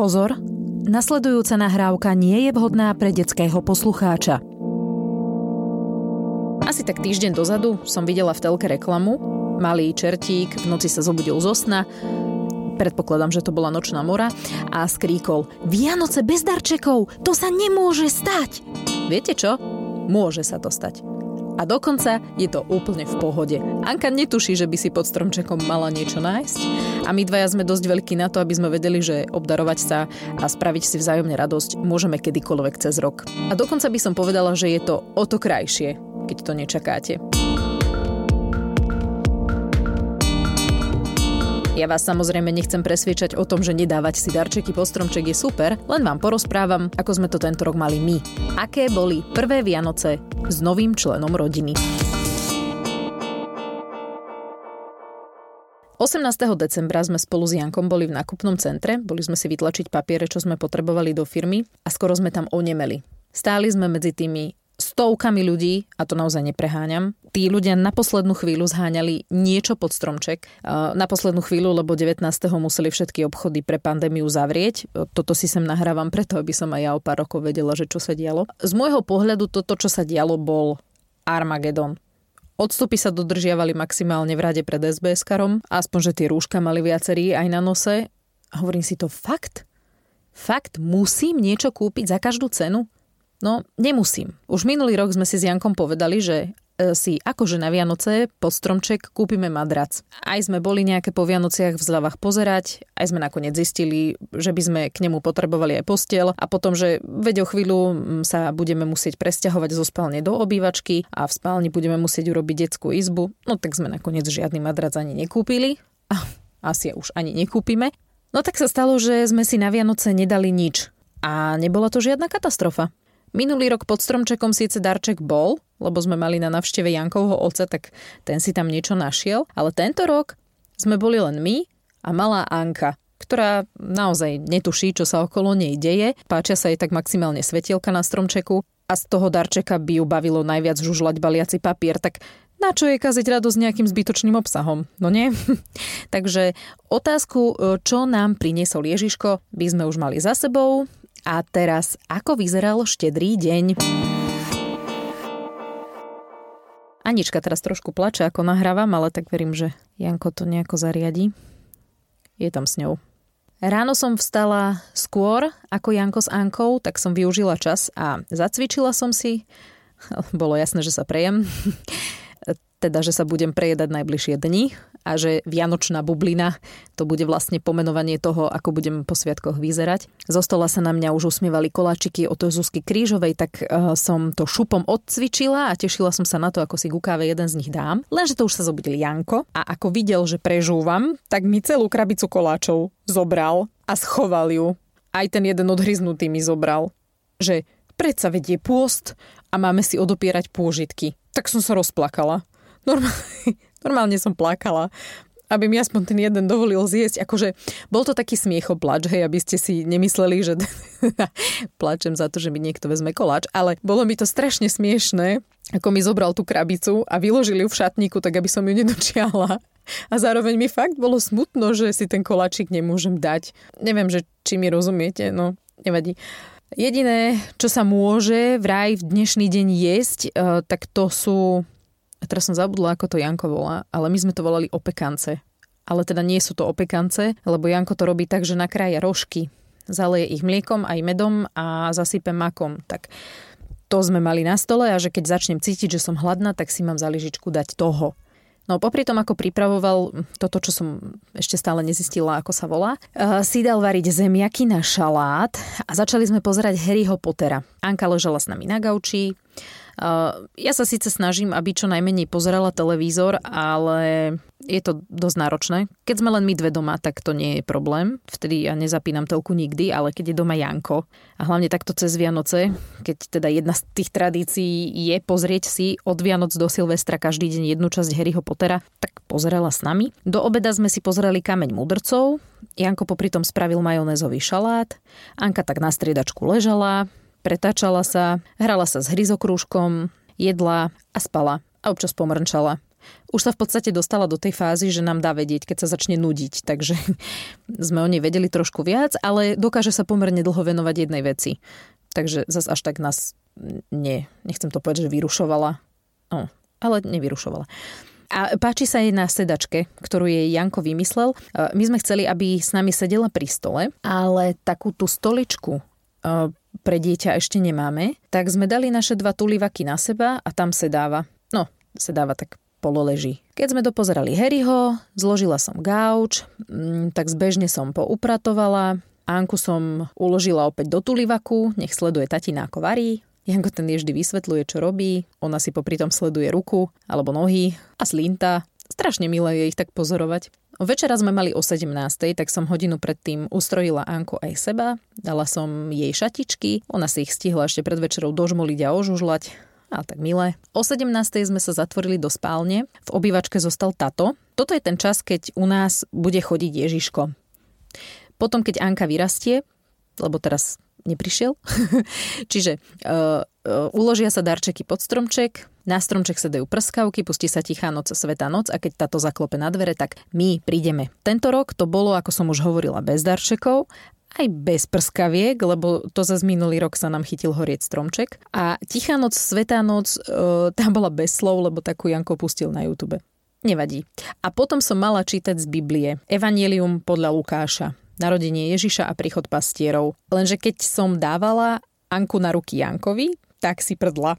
Pozor, nasledujúca nahrávka nie je vhodná pre detského poslucháča. Asi tak týždeň dozadu som videla v telke reklamu. Malý čertík v noci sa zobudil zo sna, predpokladám, že to bola nočná mora, a skríkol Vianoce bez darčekov, to sa nemôže stať! Viete čo? Môže sa to stať. A dokonca je to úplne v pohode. Anka netuší, že by si pod stromčekom mala niečo nájsť. A my dvaja sme dosť veľkí na to, aby sme vedeli, že obdarovať sa a spraviť si vzájomne radosť môžeme kedykoľvek cez rok. A dokonca by som povedala, že je to o to krajšie, keď to nečakáte. Ja vás samozrejme nechcem presviečať o tom, že nedávať si darčeky po stromček je super, len vám porozprávam, ako sme to tento rok mali my. Aké boli prvé Vianoce s novým členom rodiny. 18. decembra sme spolu s Jankom boli v nákupnom centre, boli sme si vytlačiť papiere, čo sme potrebovali do firmy a skoro sme tam onemeli. Stáli sme medzi tými stovkami ľudí, a to naozaj nepreháňam, tí ľudia na poslednú chvíľu zháňali niečo pod stromček. Na poslednú chvíľu, lebo 19. museli všetky obchody pre pandémiu zavrieť. Toto si sem nahrávam preto, aby som aj ja o pár rokov vedela, že čo sa dialo. Z môjho pohľadu toto, čo sa dialo, bol Armagedon. Odstupy sa dodržiavali maximálne v rade pred SBS-karom, aspoň, že tie rúška mali viacerí aj na nose. Hovorím si to fakt? Fakt musím niečo kúpiť za každú cenu? No, nemusím. Už minulý rok sme si s Jankom povedali, že si akože na Vianoce pod stromček kúpime madrac. Aj sme boli nejaké po Vianociach v zľavách pozerať, aj sme nakoniec zistili, že by sme k nemu potrebovali aj postiel a potom, že veď o chvíľu sa budeme musieť presťahovať zo spálne do obývačky a v spálni budeme musieť urobiť detskú izbu, no tak sme nakoniec žiadny madrac ani nekúpili a asi už ani nekúpime. No tak sa stalo, že sme si na Vianoce nedali nič. A nebola to žiadna katastrofa. Minulý rok pod stromčekom síce darček bol, lebo sme mali na navšteve Jankovho oca, tak ten si tam niečo našiel, ale tento rok sme boli len my a malá Anka, ktorá naozaj netuší, čo sa okolo nej deje. Páčia sa jej tak maximálne svetielka na stromčeku a z toho darčeka by ju bavilo najviac žužľať baliaci papier, tak na čo je kaziť radosť nejakým zbytočným obsahom, no nie? Takže otázku, čo nám priniesol Ježiško, by sme už mali za sebou. A teraz, ako vyzeral štedrý deň? Anička teraz trošku plače, ako nahrávam, ale tak verím, že Janko to nejako zariadi. Je tam s ňou. Ráno som vstala skôr ako Janko s Ankou, tak som využila čas a zacvičila som si. Bolo jasné, že sa prejem teda, že sa budem prejedať najbližšie dni a že Vianočná bublina to bude vlastne pomenovanie toho, ako budem po sviatkoch vyzerať. Zo stola sa na mňa už usmievali koláčiky od Zuzky Krížovej, tak uh, som to šupom odcvičila a tešila som sa na to, ako si k káve jeden z nich dám. Lenže to už sa zobudil Janko a ako videl, že prežúvam, tak mi celú krabicu koláčov zobral a schoval ju. Aj ten jeden odhryznutý mi zobral. Že predsa vedie pôst a máme si odopierať pôžitky. Tak som sa rozplakala. Normálne, normálne som plakala aby mi aspoň ten jeden dovolil zjesť. Akože bol to taký smiechoplač, hej, aby ste si nemysleli, že plačem za to, že mi niekto vezme koláč, ale bolo mi to strašne smiešné, ako mi zobral tú krabicu a vyložili ju v šatníku, tak aby som ju nedočiahla. A zároveň mi fakt bolo smutno, že si ten koláčik nemôžem dať. Neviem, že či mi rozumiete, no nevadí. Jediné, čo sa môže vraj v dnešný deň jesť, eh, tak to sú a teraz som zabudla, ako to Janko volá, ale my sme to volali opekance. Ale teda nie sú to opekance, lebo Janko to robí tak, že nakrája rožky. Zaleje ich mliekom aj medom a zasype makom. Tak to sme mali na stole a že keď začnem cítiť, že som hladná, tak si mám za lyžičku dať toho. No popri tom, ako pripravoval toto, čo som ešte stále nezistila, ako sa volá, uh, si dal variť zemiaky na šalát a začali sme pozerať Harryho Pottera. Anka ležala s nami na gauči, ja sa síce snažím, aby čo najmenej pozerala televízor, ale je to dosť náročné. Keď sme len my dve doma, tak to nie je problém. Vtedy ja nezapínam telku nikdy, ale keď je doma Janko a hlavne takto cez Vianoce, keď teda jedna z tých tradícií je pozrieť si od Vianoc do Silvestra každý deň jednu časť Harryho Pottera, tak pozerala s nami. Do obeda sme si pozerali Kameň mudrcov, Janko popri tom spravil majonézový šalát, Anka tak na striedačku ležala, pretáčala sa, hrala sa s hryzokrúžkom, jedla a spala a občas pomrnčala. už sa v podstate dostala do tej fázy, že nám dá vedieť, keď sa začne nudiť. Takže sme o nej vedeli trošku viac, ale dokáže sa pomerne dlho venovať jednej veci. Takže zas až tak nás, nie, nechcem to povedať, že vyrušovala. No, ale nevyrušovala. A páči sa jej na sedačke, ktorú jej Janko vymyslel. E, my sme chceli, aby s nami sedela pri stole, ale takú tú stoličku e, pre dieťa ešte nemáme, tak sme dali naše dva tulivaky na seba a tam sedáva. No, sedáva tak pololeží. Keď sme dopozerali Harryho, zložila som gauč, mm, tak zbežne som poupratovala, Anku som uložila opäť do tulivaku, nech sleduje tatina ako varí. Janko ten je vždy vysvetľuje, čo robí, ona si popri tom sleduje ruku alebo nohy a slinta. Strašne milé je ich tak pozorovať. Večera sme mali o 17. tak som hodinu predtým ustrojila Anku aj seba. Dala som jej šatičky, ona si ich stihla ešte pred večerou dožmoliť a ožužľať. A tak milé. O 17. sme sa zatvorili do spálne. V obývačke zostal tato. Toto je ten čas, keď u nás bude chodiť Ježiško. Potom, keď Anka vyrastie, lebo teraz neprišiel. Čiže uh, uh, uložia sa darčeky pod stromček, na stromček sa dajú prskavky, pustí sa tichá noc, svetá noc a keď táto zaklope na dvere, tak my prídeme. Tento rok to bolo, ako som už hovorila, bez darčekov, aj bez prskaviek, lebo to za minulý rok sa nám chytil horieť stromček. A Tichá noc, Svetá noc, uh, tá bola bez slov, lebo takú Janko pustil na YouTube. Nevadí. A potom som mala čítať z Biblie. Evangelium podľa Lukáša narodenie Ježiša a príchod pastierov. Lenže keď som dávala Anku na ruky Jankovi, tak si prdla.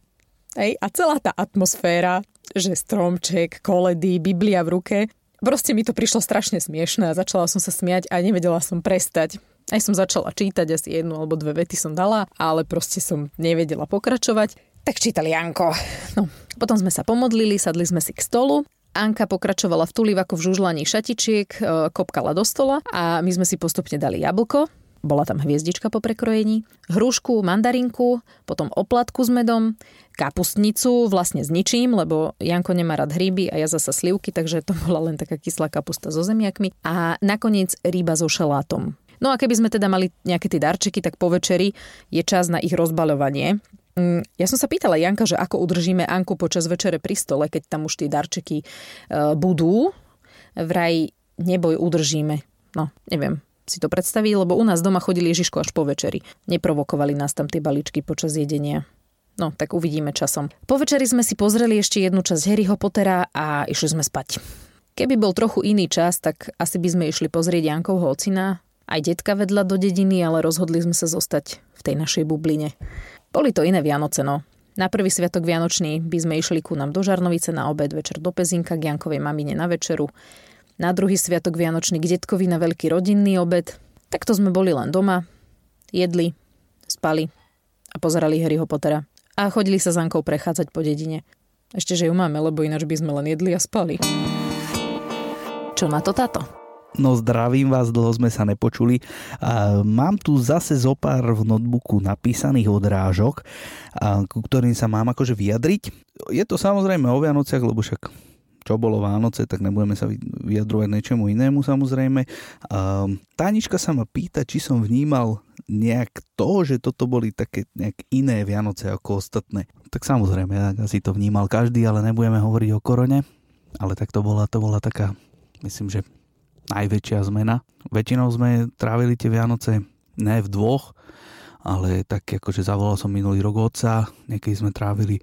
Hej, a celá tá atmosféra, že stromček, koledy, Biblia v ruke, proste mi to prišlo strašne smiešné a začala som sa smiať a nevedela som prestať. Aj som začala čítať, asi jednu alebo dve vety som dala, ale proste som nevedela pokračovať. Tak čítal Janko. No, potom sme sa pomodlili, sadli sme si k stolu Anka pokračovala v tulivaku v žužlaní šatičiek, e, kopkala do stola a my sme si postupne dali jablko, bola tam hviezdička po prekrojení, hrušku, mandarinku, potom oplatku s medom, kapustnicu vlastne s ničím, lebo Janko nemá rád hríby a ja zasa slivky, takže to bola len taká kyslá kapusta so zemiakmi a nakoniec ryba so šalátom. No a keby sme teda mali nejaké tie darčeky, tak po večeri je čas na ich rozbaľovanie. Mm, ja som sa pýtala Janka, že ako udržíme Anku počas večere pri stole, keď tam už tie darčeky e, budú. Vraj neboj udržíme. No, neviem si to predstaví, lebo u nás doma chodili Ježiško až po večeri. Neprovokovali nás tam tie balíčky počas jedenia. No, tak uvidíme časom. Po večeri sme si pozreli ešte jednu časť Harryho Pottera a išli sme spať. Keby bol trochu iný čas, tak asi by sme išli pozrieť Jankovho ocina, aj detka vedľa do dediny, ale rozhodli sme sa zostať v tej našej bubline. Boli to iné Vianoce, no. Na prvý sviatok Vianočný by sme išli ku nám do Žarnovice na obed, večer do Pezinka, k Jankovej mamine na večeru. Na druhý sviatok Vianočný k detkovi na veľký rodinný obed. Takto sme boli len doma, jedli, spali a pozerali Harryho Pottera. A chodili sa s Ankou prechádzať po dedine. Ešte, že ju máme, lebo ináč by sme len jedli a spali. Čo na to táto? No zdravím vás, dlho sme sa nepočuli. Mám tu zase zopár v notebooku napísaných odrážok, ku ktorým sa mám akože vyjadriť. Je to samozrejme o Vianociach, lebo však čo bolo Vánoce, tak nebudeme sa vyjadrovať niečomu inému samozrejme. Tánička sa ma pýta, či som vnímal nejak to, že toto boli také nejak iné Vianoce ako ostatné. Tak samozrejme, asi to vnímal každý, ale nebudeme hovoriť o korone. Ale tak to bola, to bola taká, myslím, že najväčšia zmena. Väčšinou sme trávili tie Vianoce ne v dvoch, ale tak akože zavolal som minulý rok otca, niekedy sme trávili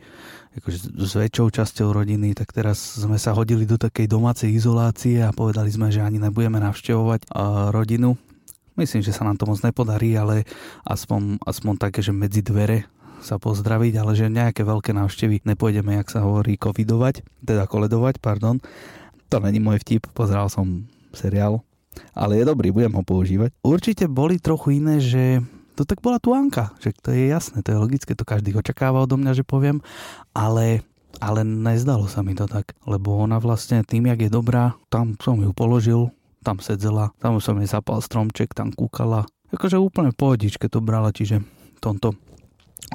akože s väčšou časťou rodiny, tak teraz sme sa hodili do takej domácej izolácie a povedali sme, že ani nebudeme navštevovať rodinu. Myslím, že sa nám to moc nepodarí, ale aspoň, aspoň také, že medzi dvere sa pozdraviť, ale že nejaké veľké návštevy nepôjdeme, jak sa hovorí, covidovať, teda koledovať, pardon. To není môj vtip, pozeral som seriál, ale je dobrý, budem ho používať. Určite boli trochu iné, že to tak bola tu Anka, že to je jasné, to je logické, to každý očakáva odo mňa, že poviem, ale ale nezdalo sa mi to tak, lebo ona vlastne tým, jak je dobrá, tam som ju položil, tam sedzela, tam som jej zapal stromček, tam kúkala. Akože úplne pohodičke to brala, čiže tomto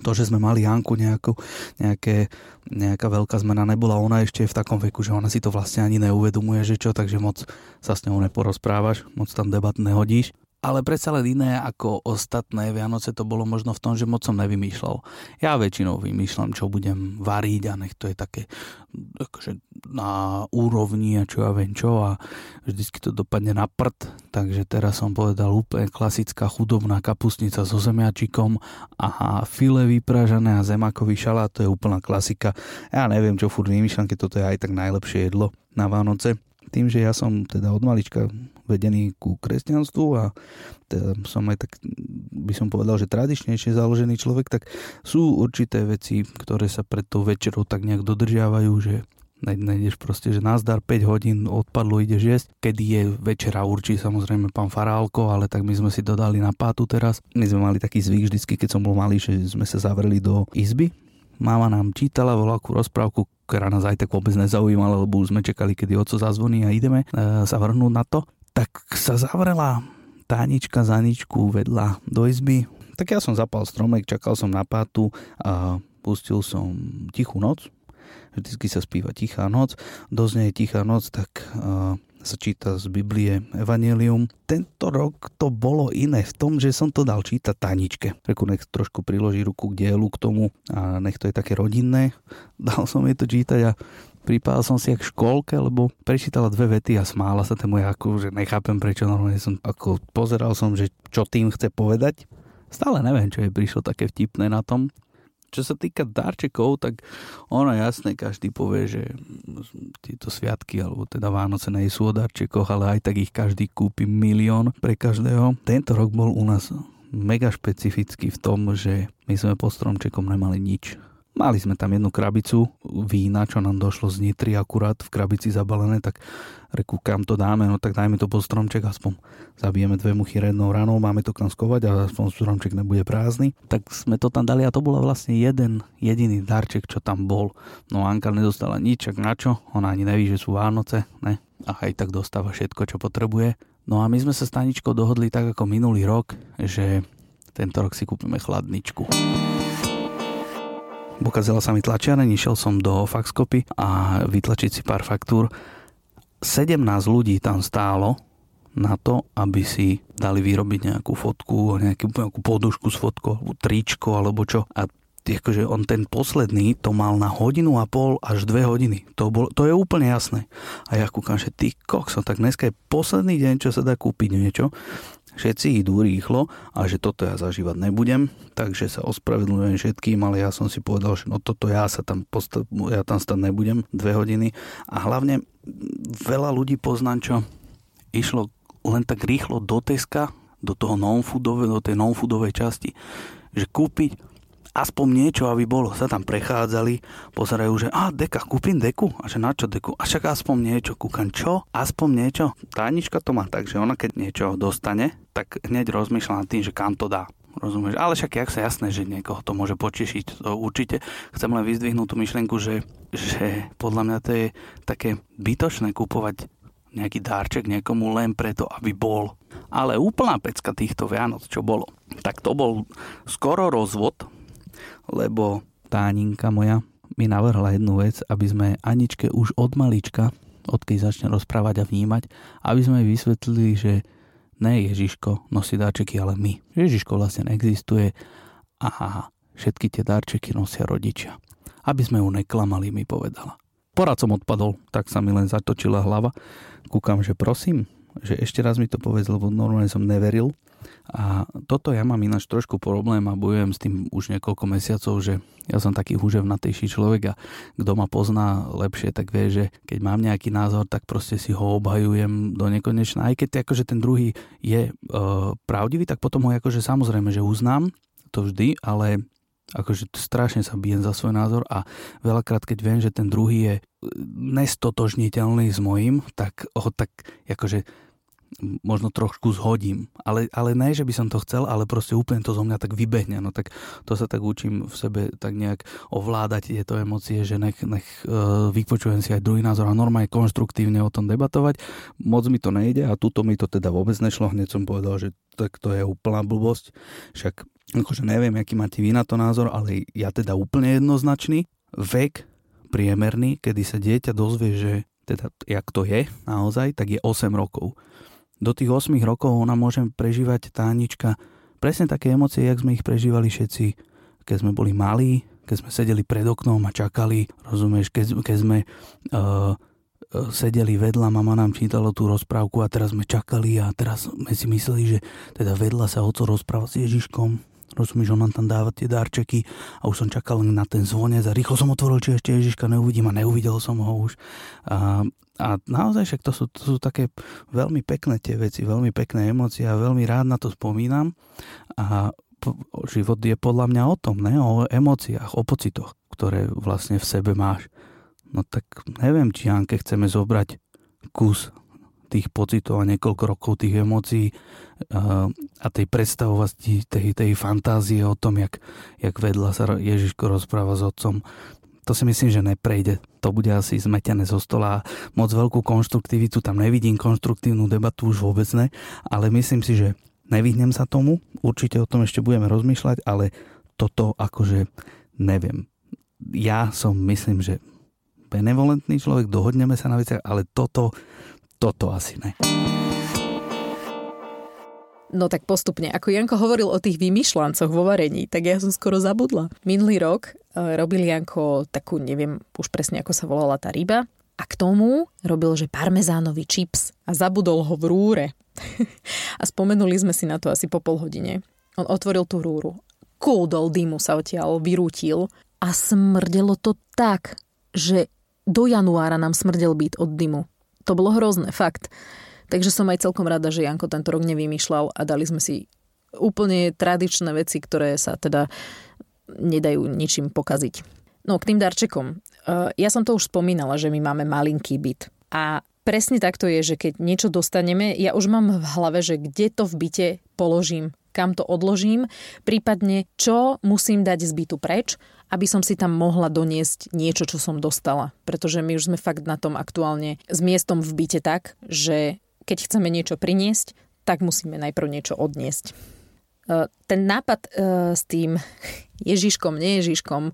to, že sme mali Janku nejakú, nejaké, nejaká veľká zmena nebola, ona ešte je v takom veku, že ona si to vlastne ani neuvedomuje, že čo, takže moc sa s ňou neporozprávaš, moc tam debat nehodíš. Ale predsa len iné ako ostatné Vianoce to bolo možno v tom, že moc som nevymýšľal. Ja väčšinou vymýšľam, čo budem variť a nech to je také akože na úrovni a čo ja viem čo a vždycky to dopadne na prd, takže teraz som povedal úplne klasická chudobná kapustnica so zemiačikom a file vypražané a zemakový šalát, to je úplná klasika. Ja neviem, čo furt vymýšľam, keď toto je aj tak najlepšie jedlo na Vánoce tým, že ja som teda od malička vedený ku kresťanstvu a teda som aj tak, by som povedal, že tradičnejšie založený človek, tak sú určité veci, ktoré sa pred tou večerou tak nejak dodržiavajú, že nejdeš proste, že nazdar 5 hodín odpadlo, ideš jesť. Kedy je večera určí samozrejme pán Farálko, ale tak my sme si dodali na pátu teraz. My sme mali taký zvyk vždycky, keď som bol malý, že sme sa zavreli do izby Mama nám čítala voľakú rozprávku, ktorá nás aj tak vôbec nezaujímala, lebo sme čakali, kedy oco zazvoní a ideme e, sa vrhnúť na to. Tak sa zavrela tánička za ničku vedľa do izby. Tak ja som zapal stromek, čakal som na pátu a pustil som tichú noc. Vždycky sa spíva tichá noc. Doznie je tichá noc, tak uh, sa číta z Biblie Evangelium. Tento rok to bolo iné v tom, že som to dal čítať Taničke. Reku nech trošku priloží ruku k dielu k tomu a nech to je také rodinné. Dal som jej to čítať a pripál som si jak školke, lebo prečítala dve vety a smála sa tému, ako, že nechápem prečo normálne som, ako pozeral som, že čo tým chce povedať. Stále neviem, čo je prišlo také vtipné na tom. Čo sa týka darčekov, tak ono jasné, každý povie, že tieto sviatky, alebo teda Vánoce nie sú o darčekoch, ale aj tak ich každý kúpi milión pre každého. Tento rok bol u nás mega špecifický v tom, že my sme pod stromčekom nemali nič Mali sme tam jednu krabicu vína, čo nám došlo z Nitry akurát v krabici zabalené, tak reku, kam to dáme, no tak dajme to pod stromček, aspoň zabijeme dve muchy rednou ranou, máme to kam skovať a aspoň stromček nebude prázdny. Tak sme to tam dali a to bola vlastne jeden jediný darček, čo tam bol. No Anka nedostala nič, na čo, ona ani neví, že sú Vánoce, ne? A aj tak dostáva všetko, čo potrebuje. No a my sme sa s Taničkou dohodli tak ako minulý rok, že tento rok si kúpime chladničku. Pokazila sa mi tlačiareň, išiel som do faxkopy a vytlačiť si pár faktúr. 17 ľudí tam stálo na to, aby si dali vyrobiť nejakú fotku, nejakú, nejakú podušku s fotkou, alebo tričko, alebo čo. A akože on ten posledný to mal na hodinu a pol až dve hodiny. To, bol, to je úplne jasné. A ja kúkam, že ty kokso, tak dneska je posledný deň, čo sa dá kúpiť niečo všetci idú rýchlo a že toto ja zažívať nebudem, takže sa ospravedlňujem všetkým, ale ja som si povedal, že no toto ja sa tam postav, ja tam stať nebudem dve hodiny. A hlavne veľa ľudí poznám, čo išlo len tak rýchlo do Teska, do toho non-foodovej, do tej non-foodovej časti, že kúpiť aspoň niečo, aby bolo. Sa tam prechádzali, pozerajú, že a deka, kúpim deku? A že na čo deku? A však aspoň niečo, kúkam čo? Aspoň niečo? Tánička to má tak, že ona keď niečo dostane, tak hneď rozmýšľa nad tým, že kam to dá. Rozumieš? Ale však jak sa jasné, že niekoho to môže potešiť. To určite chcem len vyzdvihnúť tú myšlienku, že, že podľa mňa to je také bytočné kúpovať nejaký dárček niekomu len preto, aby bol. Ale úplná pecka týchto Vianoc, čo bolo, tak to bol skoro rozvod lebo tá Aninka moja mi navrhla jednu vec, aby sme Aničke už od malička, odkedy začne rozprávať a vnímať, aby sme jej vysvetlili, že ne Ježiško nosí darčeky, ale my. Ježiško vlastne neexistuje a všetky tie darčeky nosia rodičia. Aby sme ju neklamali, mi povedala. Porad som odpadol, tak sa mi len zatočila hlava. Kúkam, že prosím, že ešte raz mi to povedz, lebo normálne som neveril. A toto ja mám ináč trošku problém a bojujem s tým už niekoľko mesiacov, že ja som taký húževnatejší človek a kto ma pozná lepšie, tak vie, že keď mám nejaký názor, tak proste si ho obhajujem do nekonečna. Aj keď akože ten druhý je e, pravdivý, tak potom ho akože samozrejme, že uznám to vždy, ale akože strašne sa bijem za svoj názor a veľakrát, keď viem, že ten druhý je nestotožniteľný s mojím, tak ho tak akože možno trošku zhodím. Ale, ale ne, že by som to chcel, ale proste úplne to zo mňa tak vybehne. No tak to sa tak učím v sebe tak nejak ovládať tieto emócie, že nech, nech uh, vypočujem si aj druhý názor a normálne konštruktívne o tom debatovať. Moc mi to nejde a tuto mi to teda vôbec nešlo. Hneď som povedal, že tak to je úplná blbosť. Však akože neviem, aký máte vy na to názor, ale ja teda úplne jednoznačný. Vek priemerný, kedy sa dieťa dozvie, že teda jak to je naozaj, tak je 8 rokov do tých 8 rokov ona môže prežívať tá Anička presne také emócie, jak sme ich prežívali všetci, keď sme boli malí, keď sme sedeli pred oknom a čakali, rozumieš, keď, keď sme uh, sedeli vedľa, mama nám čítala tú rozprávku a teraz sme čakali a teraz sme si mysleli, že teda vedľa sa oco rozpráva s Ježiškom Rozumieš, on nám tam dáva tie darčeky a už som čakal na ten zvonec a rýchlo som otvoril, či ešte Ježiška neuvidím a neuvidel som ho už. A, a naozaj však to sú, to sú také veľmi pekné tie veci, veľmi pekné emócie a veľmi rád na to spomínam. A život je podľa mňa o tom, ne? o emóciách, o pocitoch, ktoré vlastne v sebe máš. No tak neviem, či Janke chceme zobrať kus tých pocitov a niekoľko rokov tých emócií a tej predstavovosti, tej, tej fantázie o tom, jak, jak vedľa sa Ježiško rozpráva s otcom. To si myslím, že neprejde. To bude asi zmetené zo stola. Moc veľkú konštruktivitu tam nevidím, konštruktívnu debatu už vôbec ne, ale myslím si, že nevyhnem sa tomu. Určite o tom ešte budeme rozmýšľať, ale toto akože neviem. Ja som, myslím, že benevolentný človek, dohodneme sa na veciach, ale toto toto asi ne. No tak postupne. Ako Janko hovoril o tých vymýšľancoch vo varení, tak ja som skoro zabudla. Minulý rok uh, robil Janko takú, neviem už presne ako sa volala tá ryba, a k tomu robil, že parmezánový čips a zabudol ho v rúre. a spomenuli sme si na to asi po pol hodine. On otvoril tú rúru. Kúdol dymu sa odtiaľ vyrútil a smrdelo to tak, že do januára nám smrdel byt od dymu. To bolo hrozné, fakt. Takže som aj celkom rada, že Janko tento rok nevymýšľal a dali sme si úplne tradičné veci, ktoré sa teda nedajú ničím pokaziť. No k tým darčekom. E, ja som to už spomínala, že my máme malinký byt. A presne takto je, že keď niečo dostaneme, ja už mám v hlave, že kde to v byte položím, kam to odložím, prípadne čo musím dať z bytu preč aby som si tam mohla doniesť niečo, čo som dostala. Pretože my už sme fakt na tom aktuálne s miestom v byte tak, že keď chceme niečo priniesť, tak musíme najprv niečo odniesť. E, ten nápad e, s tým Ježiškom, nie Ježiškom, e,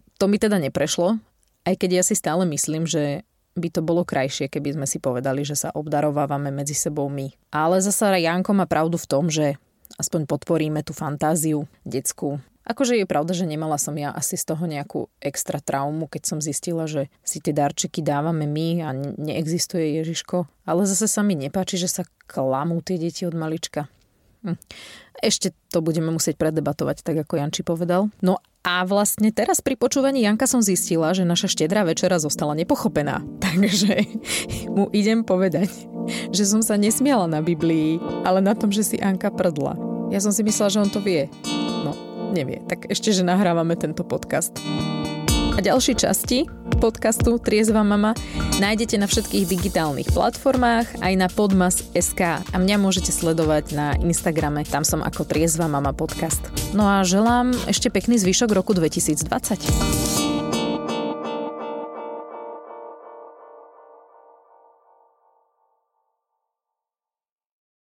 to mi teda neprešlo, aj keď ja si stále myslím, že by to bolo krajšie, keby sme si povedali, že sa obdarovávame medzi sebou my. Ale zasa Janko má pravdu v tom, že aspoň podporíme tú fantáziu detskú Akože je pravda, že nemala som ja asi z toho nejakú extra traumu, keď som zistila, že si tie darčeky dávame my a neexistuje Ježiško. Ale zase sa mi nepáči, že sa klamú tie deti od malička. Hm. Ešte to budeme musieť predebatovať, tak ako Janči povedal. No a vlastne teraz pri počúvaní Janka som zistila, že naša štedrá večera zostala nepochopená. Takže mu idem povedať, že som sa nesmiala na Biblii, ale na tom, že si Anka prdla. Ja som si myslela, že on to vie. No, nevie. Tak ešte, že nahrávame tento podcast. A ďalšie časti podcastu Triezva mama nájdete na všetkých digitálnych platformách, aj na podmas.sk a mňa môžete sledovať na Instagrame, tam som ako Triezva mama podcast. No a želám ešte pekný zvyšok roku 2020.